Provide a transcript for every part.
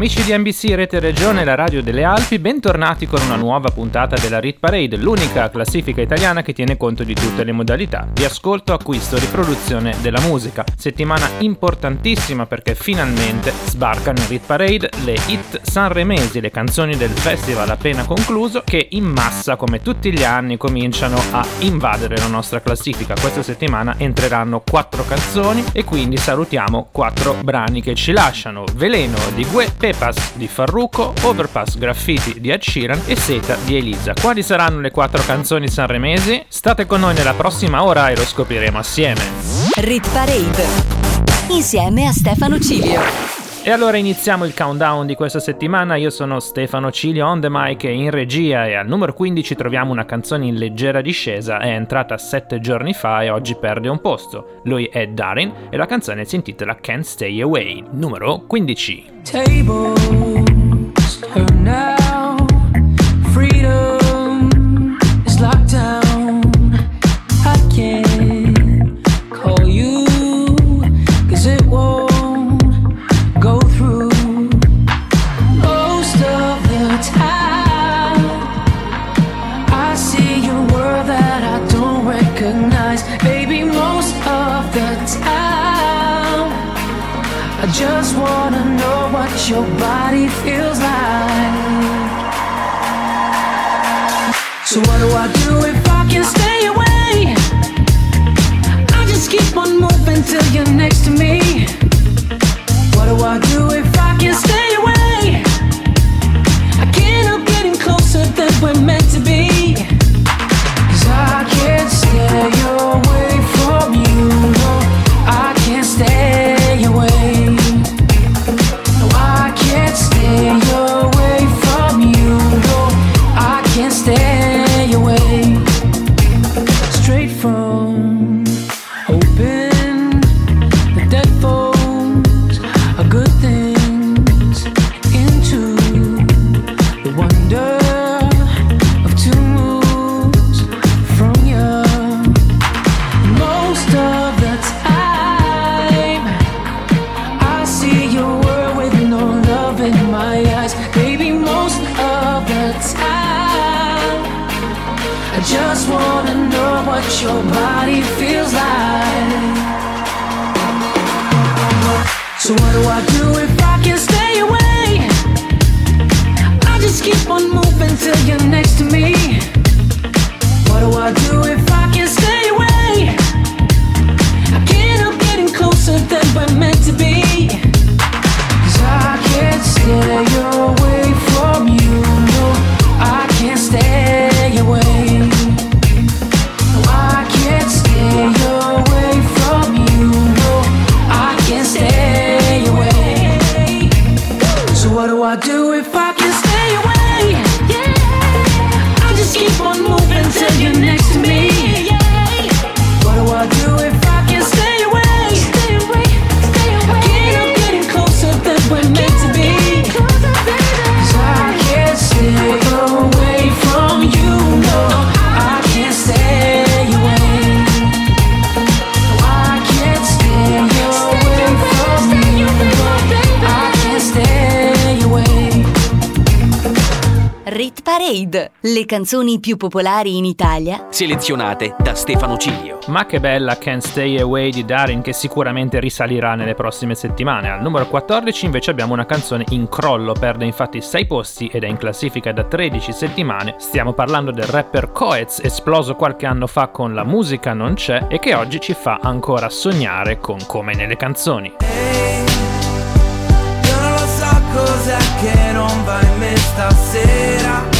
Amici di NBC Rete Regione, la radio delle Alpi, bentornati con una nuova puntata della Rit Parade, l'unica classifica italiana che tiene conto di tutte le modalità di ascolto, acquisto e riproduzione della musica. Settimana importantissima perché finalmente sbarcano in Rit Parade le hit sanremesi, le canzoni del festival appena concluso, che in massa, come tutti gli anni, cominciano a invadere la nostra classifica. Questa settimana entreranno quattro canzoni e quindi salutiamo quattro brani che ci lasciano. Veleno di Gue Pepas di Farruko, Overpass Graffiti di Ed e Seta di Elisa. Quali saranno le quattro canzoni sanremesi? State con noi nella prossima ora e lo scopriremo assieme. Rit Parade. Insieme a Stefano Cilio. E allora iniziamo il countdown di questa settimana. Io sono Stefano Cilio on the mic e in regia e al numero 15 troviamo una canzone in leggera discesa, è entrata 7 giorni fa e oggi perde un posto. Lui è Darin e la canzone si intitola Can't Stay Away, numero 15. Tables what your body feels like. So what do I do if I can stay away? I just keep on moving till you're next to me. What do I do canzoni più popolari in Italia. Selezionate da Stefano Cilio. Ma che bella Can't Stay Away di Darin che sicuramente risalirà nelle prossime settimane. Al numero 14 invece abbiamo una canzone in crollo, perde infatti 6 posti ed è in classifica da 13 settimane. Stiamo parlando del rapper Coez, esploso qualche anno fa con La musica non c'è e che oggi ci fa ancora sognare con come nelle canzoni. Io non lo so cos'è che non va in me stasera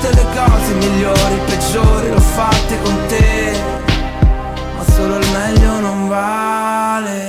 Tutte le cose migliori, peggiori L'ho fatte con te Ma solo il meglio non vale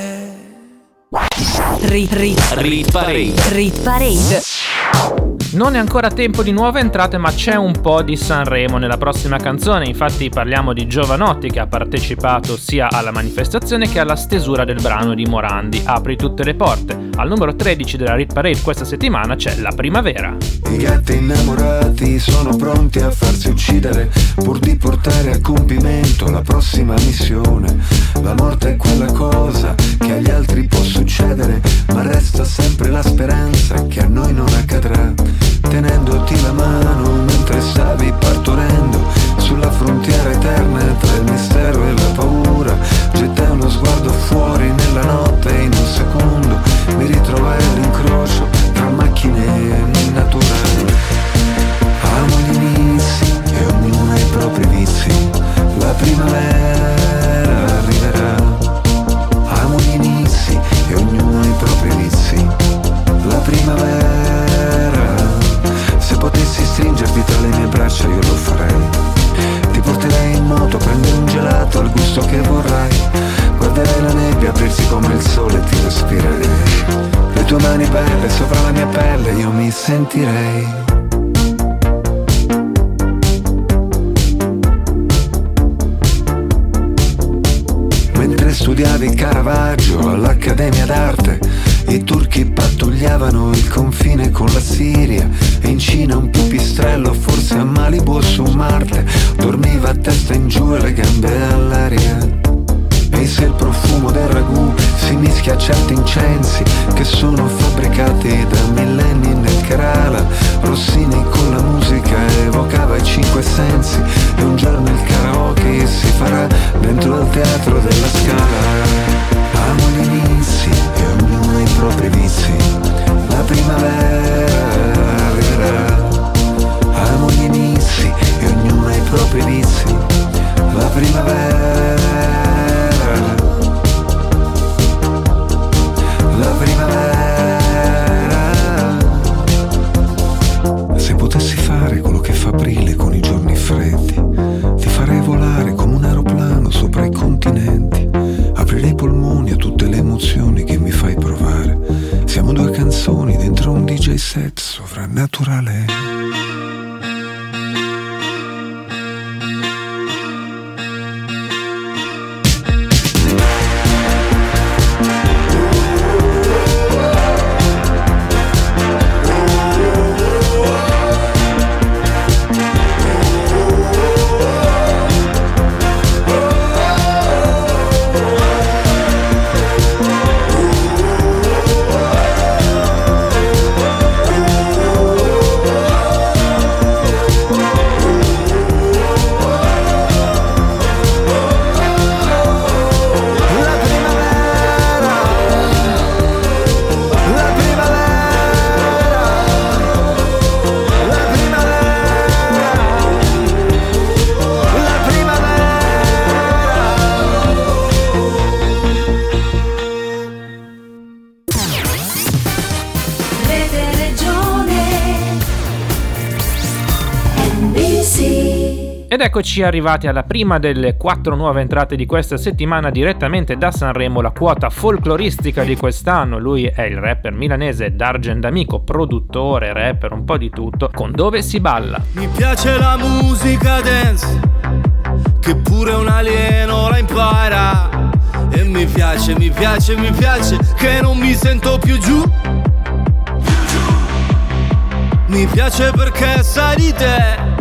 Rit, rit, Rit Parade. rit parade. Non è ancora tempo di nuove entrate, ma c'è un po' di Sanremo nella prossima canzone. Infatti, parliamo di Giovanotti che ha partecipato sia alla manifestazione che alla stesura del brano di Morandi. Apri tutte le porte. Al numero 13 della Rit Parade questa settimana c'è La Primavera. I gatti innamorati sono pronti a farsi uccidere pur di portare a compimento la prossima missione. La morte è quella cosa che agli altri può succedere, ma resta sempre la speranza che a noi non accadrà. Tenendoti la mano mentre stavi partorendo sulla frontiera eterna tra il mistero e la paura, gettai uno sguardo fuori nella notte e in un secondo mi ritrovai all'incrocio tra macchine e natura. Amo gli inizi e ognuno ha i propri vizi. La primavera arriverà. Amo gli inizi e ognuno ha i propri vizi. La primavera. Stringerti tra le mie braccia io lo farei. Ti porterei in moto, prendere un gelato al gusto che vorrai. Guarderei la nebbia aprirsi come il sole e ti respirerei. Le tue mani belle sopra la mia pelle io mi sentirei. Mentre studiavi Caravaggio all'Accademia d'Arte, i turchi pattugliavano il confine con la Siria e in Cina un pipistrello, forse a Malibu o su Marte, dormiva a testa in giù e le gambe all'aria. E se il profumo del ragù si mischia a certi incensi che sono fabbricati da millenni nel Kerala, Rossini con la musica evocava i cinque sensi e un giorno il karaoke si farà dentro al teatro della scala. Ognuno ha i propri vizi, la primavera arriverà. Amo gli inizi e ognuno ha i propri vizi, la primavera. Eccoci arrivati alla prima delle quattro nuove entrate di questa settimana direttamente da Sanremo, la quota folcloristica di quest'anno. Lui è il rapper milanese Dargen D'Amico, produttore, rapper, un po' di tutto, con Dove si balla. Mi piace la musica dance, che pure un alieno la impara. E mi piace, mi piace, mi piace, che non mi sento più giù. Mi piace perché sai di te,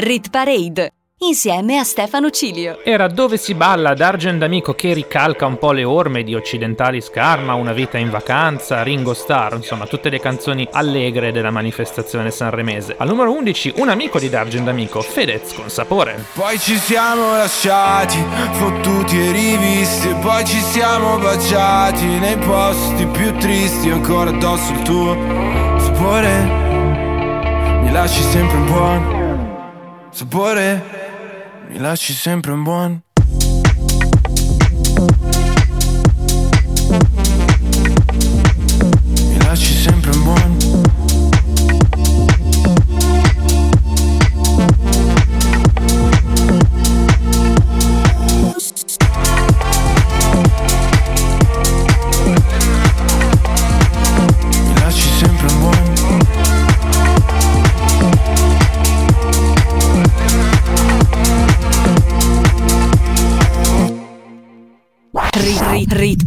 Rit Parade insieme a Stefano Cilio. Era Dove si balla d'Argent Amico che ricalca un po' le orme di Occidentali Scarma, Una vita in vacanza, Ringo Starr, insomma tutte le canzoni allegre della manifestazione sanremese. Al numero 11 un amico di D'Argent Amico, Fedez con sapore. Poi ci siamo lasciati, fottuti e rivisti, poi ci siamo baciati nei posti più tristi, ancora addosso il tuo sapore. Mi lasci sempre un buon sapore, mi lasci sempre un buon.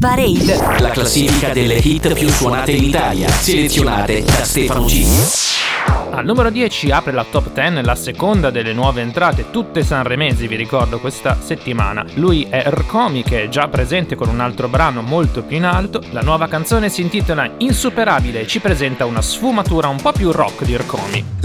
Parade La classifica delle hit più suonate in Italia, selezionate da Stefano G. Al numero 10 apre la top 10 la seconda delle nuove entrate, tutte sanremesi, vi ricordo, questa settimana. Lui è Rcomi che è già presente con un altro brano molto più in alto. La nuova canzone si intitola Insuperabile e ci presenta una sfumatura un po' più rock di Rcomi.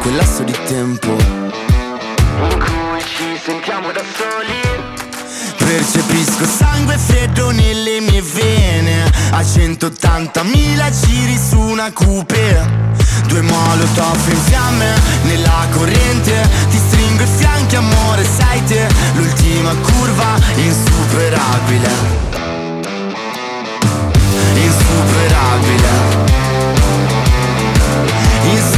quel lasso di tempo? in cui ci sentiamo da soli? Percepisco sangue freddo nelle mie vene. A 180.000 giri su una coupe Due molotov in fiamme nella corrente. Ti stringo i fianchi amore sei te. L'ultima curva insuperabile. Insuperabile. Insuperabile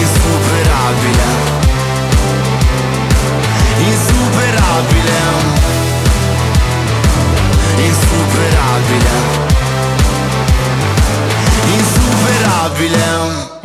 Insuperabile. Insuperabile. Insuperabile. Insuperabile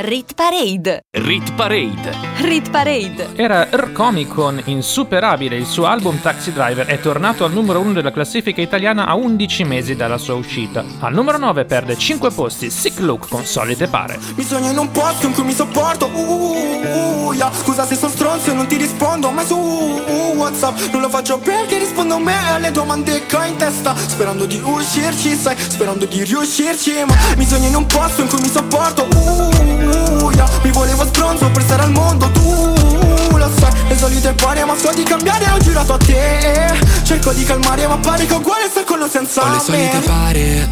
Rit Parade. Rit Parade. Rit Parade. Era R-Comic con Insuperabile, il suo album Taxi Driver è tornato al numero 1 della classifica italiana a 11 mesi dalla sua uscita. Al numero 9 perde 5 posti Sick Look con Solite Pare. Mi sogno in un posto in cui mi sopporto uh, uh, yeah. Scusa se sono stronzo e non ti rispondo Ma su uh, Whatsapp non lo faccio perché rispondo a me alle domande che ho in testa Sperando di uscirci, sai, sperando di riuscirci Ma mi sogno in un posto in cui mi sopporto uh, yeah. Mi volevo stronzo per stare al mondo Tu lo sai, le solite pare ma so di cambiare Ho girato a te. Cerco di calmare ma pare che uguale sta con o senza Ho le solite pare.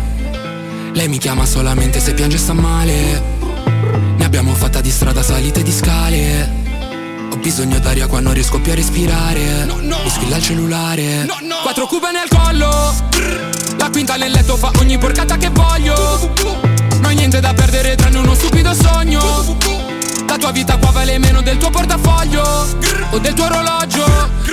Lei mi chiama solamente se piange e sta male. Ne abbiamo fatta di strada salite di scale. Ho bisogno d'aria quando riesco più a respirare. No, no. Mi squilla il cellulare. No, no. Quattro cube nel collo. La quinta nel letto fa ogni porcata che voglio. Non ho niente da perdere tranne uno stupido sogno. La tua vita qua vale meno del tuo portafoglio O del tuo orologio.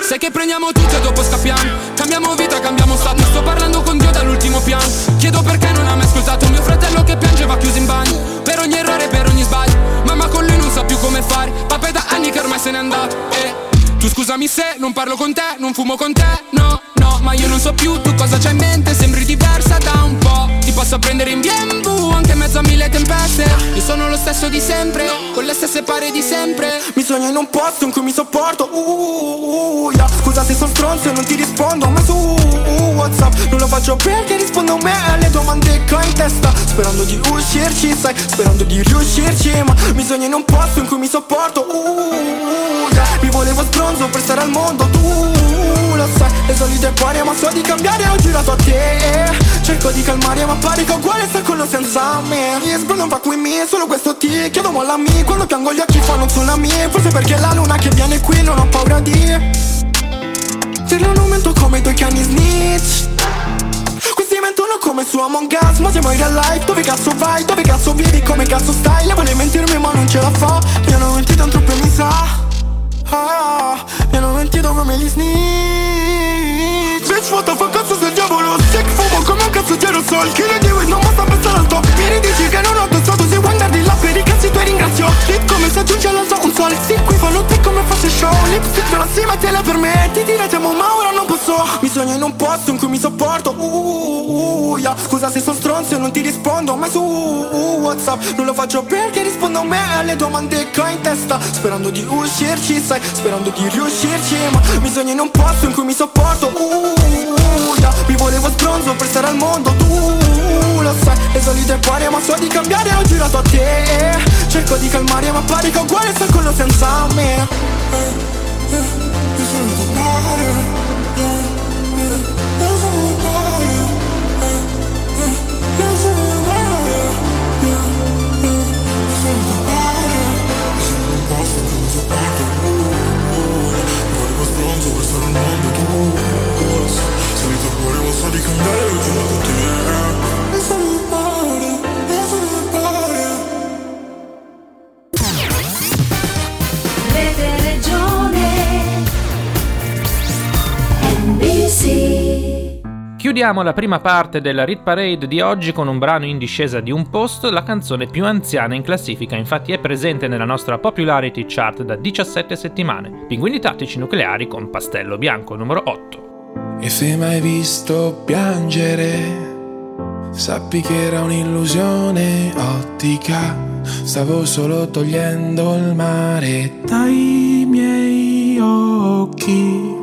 Sai che prendiamo tutto e dopo scappiamo. Cambiamo vita, cambiamo stato. Sto parlando con Dio dall'ultimo piano. Chiedo perché non ha mai ascoltato mio fratello che piangeva chiuso in bagno. Per ogni errore, per ogni sbaglio. Mamma con lui non sa più come fare. Papà è da anni che ormai se n'è andato. Eh. Tu scusami se non parlo con te, non fumo con te, no, no Ma io non so più tu cosa c'hai in mente, sembri diversa da un po' posso prendere in BMW anche in mezzo a mille tempeste. Io sono lo stesso di sempre, con le stesse pare di sempre. Mi sogno in un posto in cui mi sopporto. Uh, uh, uh, yeah. Scusa se sono stronzo e non ti rispondo Ma su uh, Whatsapp non lo faccio perché rispondo a me alle domande che ho in testa. Sperando di uscirci, sai, sperando di riuscirci Ma mi sogno in un posto in cui mi sopporto. Uh, yeah. Mi volevo stronzo per stare al mondo Tu lo sai, le solite pare ma so di cambiare Ho girato a te Cerco di calmare ma pare che uguale sta con o senza me. Mi non va qui me, solo questo ti chiedo mollami Quando piango gli occhi fanno un tsunami. Forse perché la luna che viene qui non ho paura di Dirlo non mento come due cani snitch. Questi mentono come su Among Us Ma siamo in real life, dove cazzo vai? Dove cazzo vivi? Come cazzo stai? Le vuole mentirmi ma non ce la fa. Mi hanno mentito un troppo e mi sa. Ah, Mi hanno mentito come gli snitch Bitch what the fuck cazzo sei diavolo Sick fumo come un cazzo di aerosol Chi ne dico non basta pensare al top Mi ridici che non ho testato Se vuoi andare di là per i cazzi tuoi ringrazio. Hit come se aggiunge all'alto un sol Sì qui fanno te come fosse show. Lipstick per la cima te la permetti Diretiamo ma ora non posso. Mi sogno in un posto in cui mi sopporto. Uh, uh, uh, yeah. Scusa se sono stronzo e non ti rispondo Ma su uh, Whatsapp. Non lo faccio perché rispondo a me alle domande che ho in testa. Sperando di uscirci sai Sperando di riuscirci Ma mi sogno in un posto in cui mi sopporto. Yeah. Mi volevo stronzo per stare al mondo. Tu lo sai Le solite pare ma so di cambiare Ho girato a te Cerco di calmare ma pare che uguale sta con o senza me Rete Chiudiamo la prima parte della Rit Parade di oggi con un brano in discesa di un posto, la canzone più anziana in classifica, infatti è presente nella nostra popularity chart da 17 settimane. Pinguini tattici nucleari con Pastello Bianco numero 8. E se mai visto piangere Sappi che era un'illusione ottica, stavo solo togliendo il mare dai miei occhi,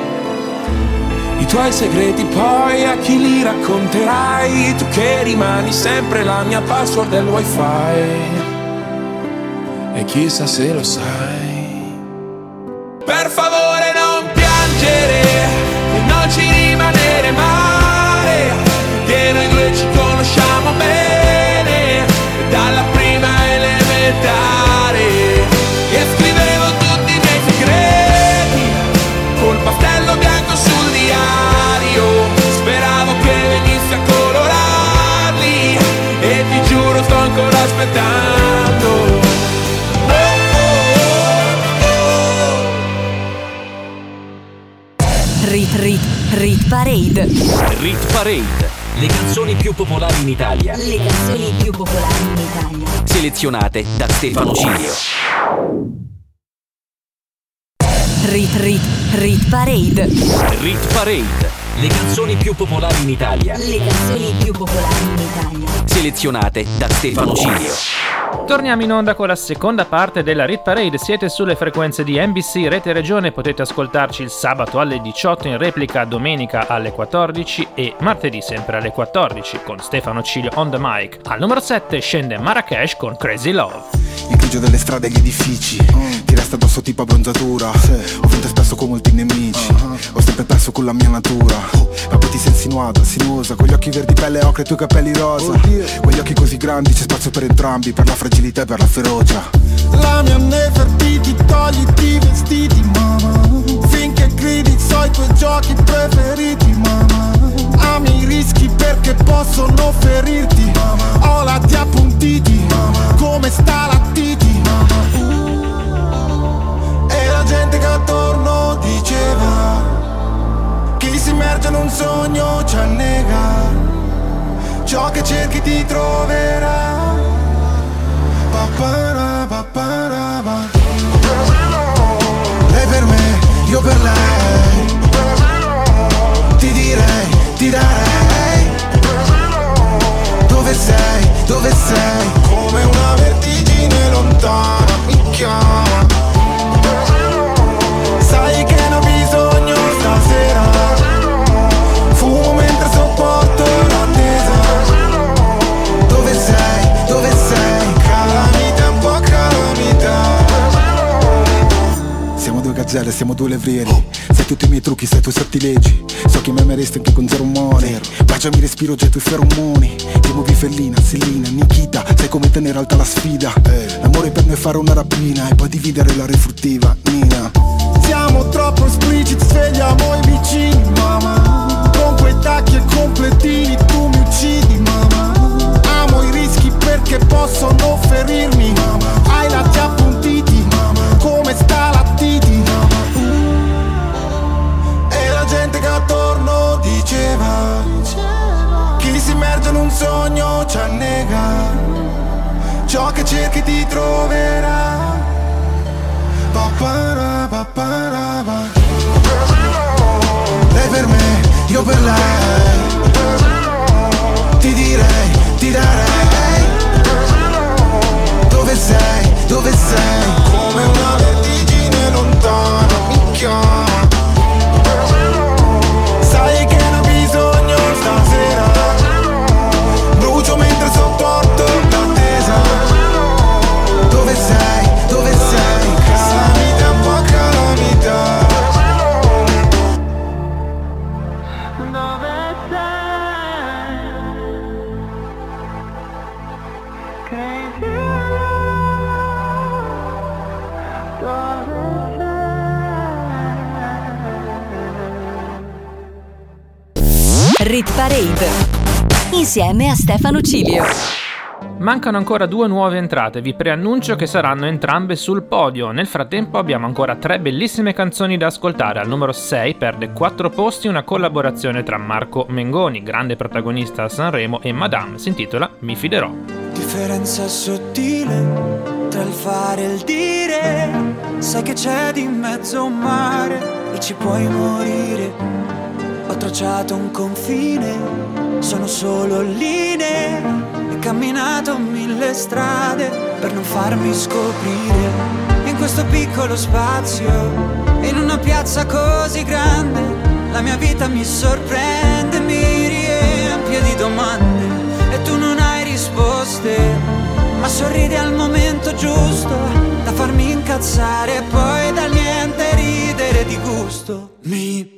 Tuoi segreti poi a chi li racconterai? Tu che rimani sempre la mia password del wifi. E chissà se lo sai. Per favore non piangere, non ci rimanere male, Rit Parade, le canzoni più popolari in Italia, Le canzoni più popolari in Italia. selezionate da Stefano Cilio. Rit Rit Rit Parade. Rit Parade, le canzoni più popolari in Italia, Le canzoni più popolari in Italia. selezionate da Stefano Cilio. Torniamo in onda con la seconda parte della Rit Parade. Siete sulle frequenze di NBC Rete Regione, potete ascoltarci il sabato alle 18 in replica, domenica alle 14 e martedì sempre alle 14 con Stefano Cilio on the mic. Al numero 7 scende Marrakesh con Crazy Love. Il grigio delle strade e gli edifici Ti resta addosso tipo abbronzatura Ho vinto spesso con molti nemici. Ho sempre perso con la mia natura. Poi ti sei insinuata, sinuosa Con gli occhi verdi pelle ocre e i tuoi capelli rosa. Quegli occhi così grandi c'è spazio per entrambi Per la fragilità e per la ferocia. La mia Nefertiti, togliti i vestiti, mamma Finché gridi so i tuoi giochi preferiti, mamma Ami i rischi perché possono ferirti Ho lati che cerchi ti troverà. Papara, papara, pa. Lei per me, io per lei. Ti direi, ti darei. Dove sei, dove sei? Come una vertigine lontana mi chiama Siamo due gazzelle, siamo due levrieri Sai tutti i miei trucchi, sai i tuoi sottileggi So che mi ameresti anche con zero money Baciami respiro, getto i feromoni. Ti muovi fellina, Selina, Nikita. Sai come tenere alta la sfida. L'amore per noi è fare una rapina E poi dividere la refruttiva, Nina. Siamo troppo espliciti, svegliamo i vicini, mamma Con quei tacchi e completini tu mi uccidi, mamma Amo i rischi perché possono ferirmi, mamma Hai lati appuntiti, mamma Come stalattiti, mamma un sogno ci annega. Ciò che cerchi ti troverà. Papara, papara, pa. Lei per me, io per lei. Ti direi, ti darei. Dove sei, dove sei? Come una vertigine lontana mi Rit Parade. Insieme a Stefano Cilio. Mancano ancora due nuove entrate, vi preannuncio che saranno entrambe sul podio. Nel frattempo abbiamo ancora tre bellissime canzoni da ascoltare. Al numero 6 perde 4 posti una collaborazione tra Marco Mengoni, grande protagonista a Sanremo, e Madame, si intitola Mi fiderò. Differenza sottile tra il fare e il dire, sai che c'è di mezzo un mare e ci puoi morire. Tracciato un confine, sono solo linee camminato mille strade per non farmi scoprire in questo piccolo spazio, in una piazza così grande, la mia vita mi sorprende, mi riempie di domande e tu non hai risposte, ma sorridi al momento giusto da farmi incazzare e poi da niente ridere di gusto. Mi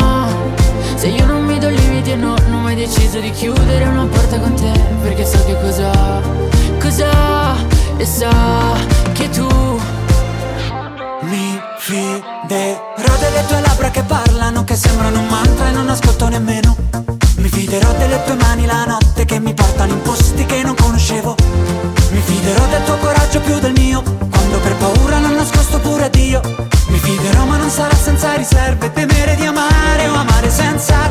se e no, non ho mai deciso di chiudere una porta con te Perché so che cosa, cosa E so che tu Mi fiderò delle tue labbra che parlano Che sembrano un mantra e non ascolto nemmeno. Mi fiderò delle tue mani la notte Che mi portano in posti che non conoscevo. Mi fiderò del tuo coraggio più del mio Quando per paura l'ho nascosto pure a Dio. Mi fiderò ma non sarà senza riserve Temere di amare o amare senza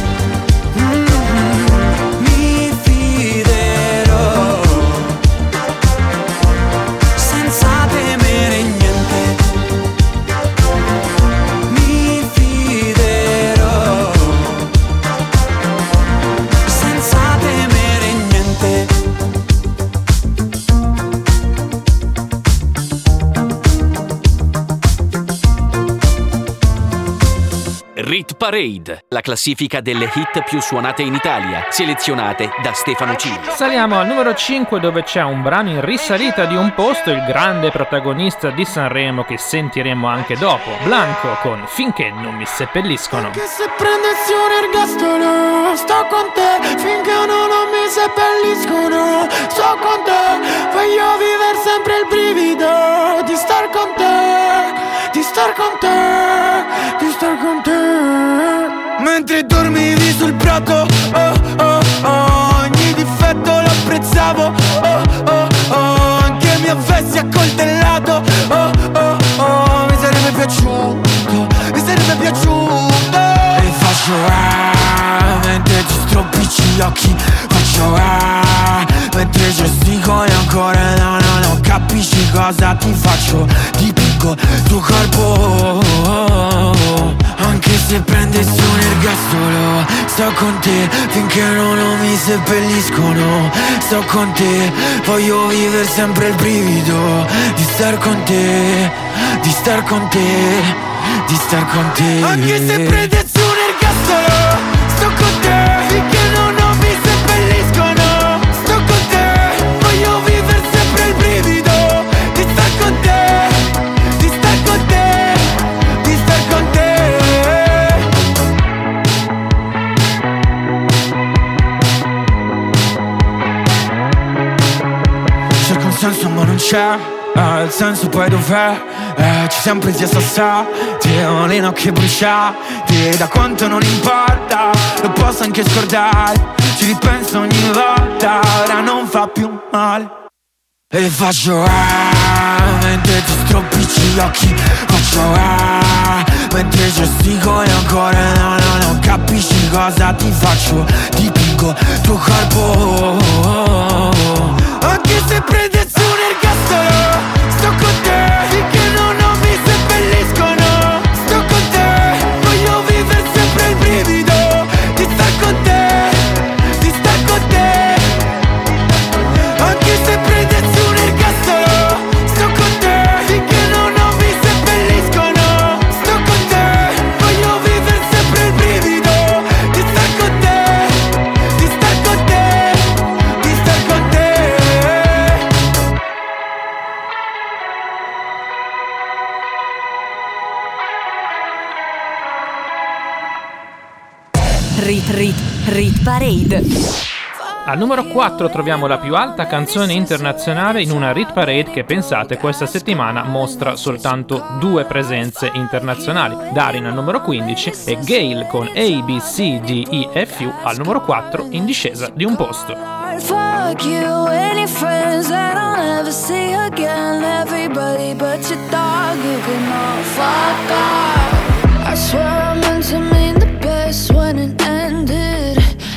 Parade, la classifica delle hit più suonate in Italia, selezionate da Stefano Cini. Saliamo al numero 5 dove c'è un brano in risalita di un posto, il grande protagonista di Sanremo che sentiremo anche dopo, Blanco con Finché non mi seppelliscono. Anche se prendessi un ergastolo, sto con te, finché non mi seppelliscono, sto con te, voglio vivere sempre il brivido di star con te, di star con te, di star con te. Mentre dormivi sul prato Oh oh oh Ogni difetto lo apprezzavo Oh oh oh Anche mi avessi accoltellato Oh oh oh Mi sarebbe piaciuto Mi sarebbe piaciuto. E faccio ah Mentre ti stropicci gli occhi Faccio ah Mentre gesticoli ancora no no no Capisci cosa ti faccio Ti picco tuo corpo anche se prendessi un ergastolo Sto con te finché non, non mi seppelliscono. Sto con te, voglio vivere sempre il brivido Di star con te, di star con te, di star con te. Anche se prendessi c'è, eh, il senso poi dov'è? Eh, ci siamo presi a sassati, ho le nocche bruciate Da quanto non importa, lo posso anche scordare Ci ripenso ogni volta, ora non fa più male e faccio ah, mentre ti stropicci gli occhi Faccio ah, mentre gesticoli ancora No, no, non capisci cosa ti faccio Dipingo tuo corpo Anche se prendessi Parade. Al numero 4 troviamo la più alta canzone internazionale in una Rit Parade che pensate questa settimana mostra soltanto due presenze internazionali. Darin al numero 15 e Gail con A, B, C, D, E, F, U al numero 4 in discesa di un posto. Fuck you, any friends that I'll never see again. Everybody but your dog, you can all fuck off. I swear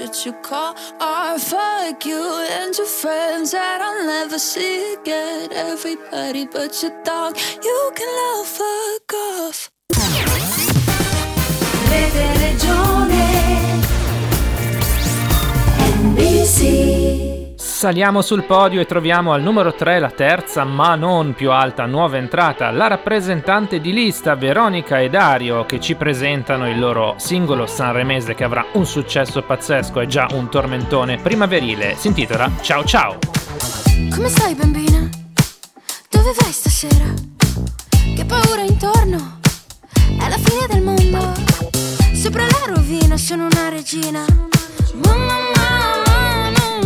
What you call art. Fuck you and your friends that I'll never see again. Everybody but your dog, you can all fuck off. Saliamo sul podio e troviamo al numero 3 la terza, ma non più alta, nuova entrata, la rappresentante di lista Veronica e Dario che ci presentano il loro singolo sanremese che avrà un successo pazzesco e già un tormentone primaverile. Si intitola Ciao Ciao. Come stai bambina? Dove vai stasera? Che paura intorno? È la fine del mondo. Sopra la rovina sono una regina. Mamma mamma,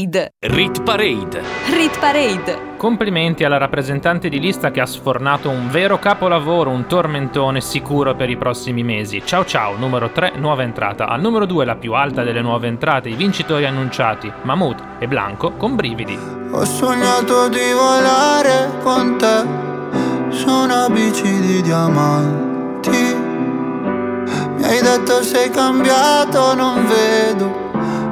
Parade! Rit Parade! Rit Parade! Complimenti alla rappresentante di lista che ha sfornato un vero capolavoro, un tormentone sicuro per i prossimi mesi. Ciao ciao, numero 3, nuova entrata. Al numero 2, la più alta delle nuove entrate, i vincitori annunciati, Mahmoud e Blanco con brividi. Ho sognato di volare con te su una bici di diamanti. Mi hai detto sei cambiato, non vedo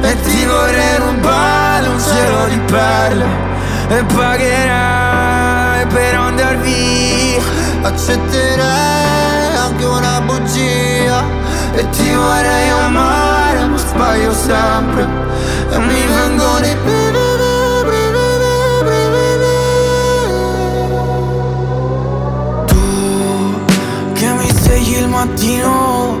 E ti vorrei rubare un cielo di perle. E pagherai per andar via. Accetterai anche una bugia. E ti vorrei amare ma sbaglio sempre. E mi vengono i piedi il mattino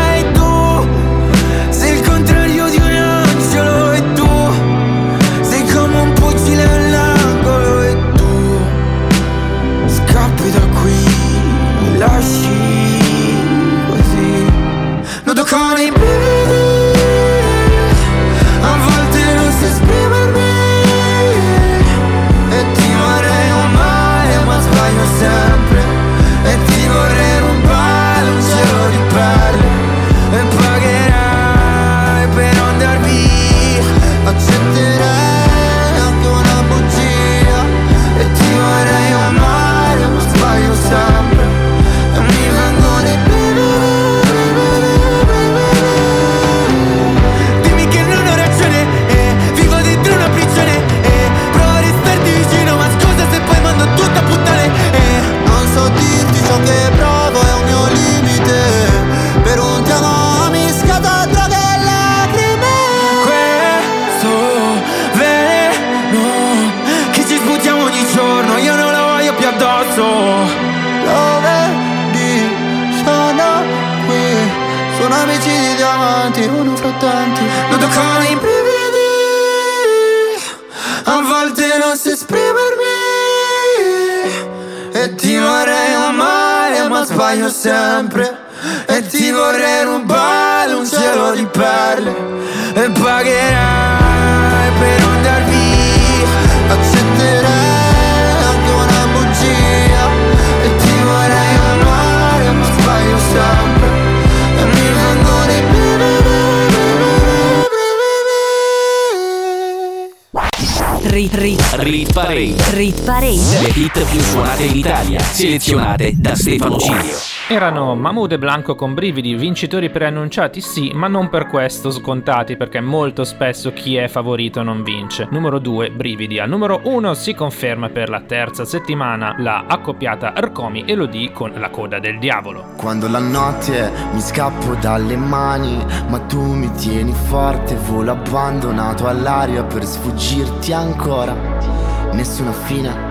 selezionate da Stefano Cilio. Erano Mahmood e Blanco con brividi, vincitori preannunciati sì, ma non per questo scontati, perché molto spesso chi è favorito non vince. Numero 2, brividi. Al numero 1 si conferma per la terza settimana la accoppiata Arcomi e Lodi con la coda del diavolo. Quando la notte mi scappo dalle mani, ma tu mi tieni forte, volo abbandonato all'aria per sfuggirti ancora. Nessuna fine,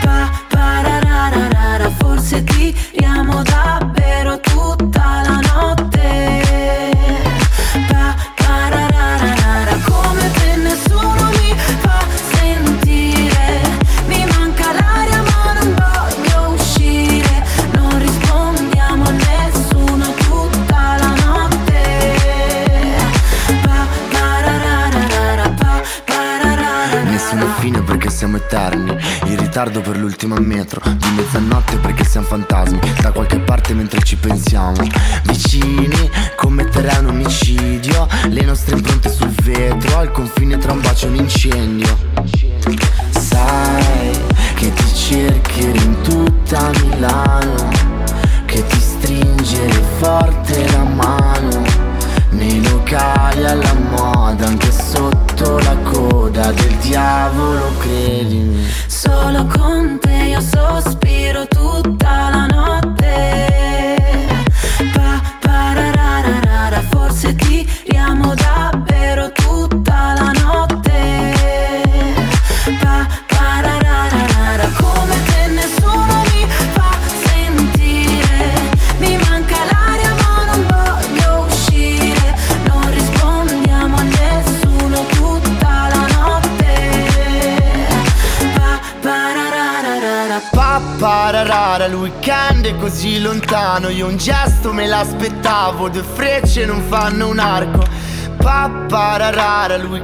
Pa, parararara, Forse tiriamo davvero tutta la notte siamo eterni. In ritardo per l'ultima metro Di mezzanotte perché siamo fantasmi. Da qualche parte mentre ci pensiamo. Vicini commetterei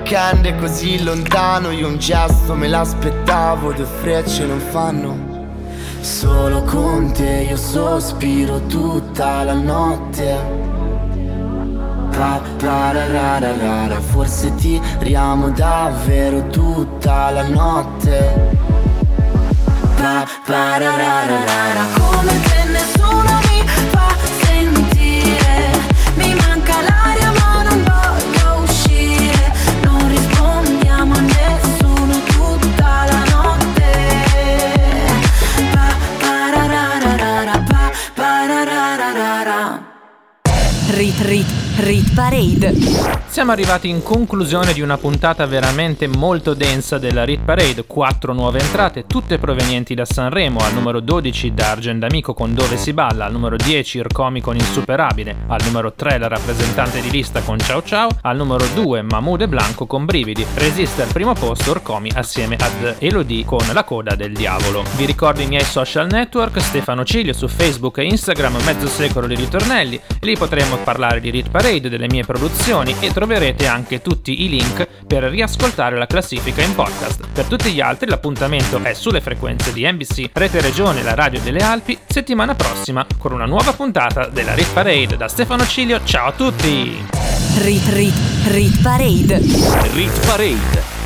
weekend è così lontano Io un gesto me l'aspettavo Due frecce non fanno. Solo con te io sospiro tutta la notte. Pa pararara, forse tiriamo davvero tutta la notte. Pa pararara, Come te Parade. Siamo arrivati in conclusione di una puntata veramente molto densa della Rit Parade, quattro nuove entrate, tutte provenienti da Sanremo, al numero 12 Dargen D'Amico con Dove si balla, al numero 10 Ircomi con Insuperabile, al numero 3 la rappresentante di lista con Ciao Ciao, al numero 2 Mahmood e Blanco con Brividi, resiste al primo posto Ircomi assieme ad Elodie con La coda del diavolo. Vi ricordo i miei social network, Stefano Ciglio su Facebook e Instagram, mezzo secolo di ritornelli, lì potremo parlare di Rit Parade, delle mie produzioni e troverete anche tutti i link per riascoltare la classifica in podcast. Per tutti gli altri l'appuntamento è sulle frequenze di NBC, Rete Regione, la radio delle Alpi, settimana prossima con una nuova puntata della Rit Parade. Da Stefano Cilio, ciao a tutti! Rit Rit Rit Parade. Rit Parade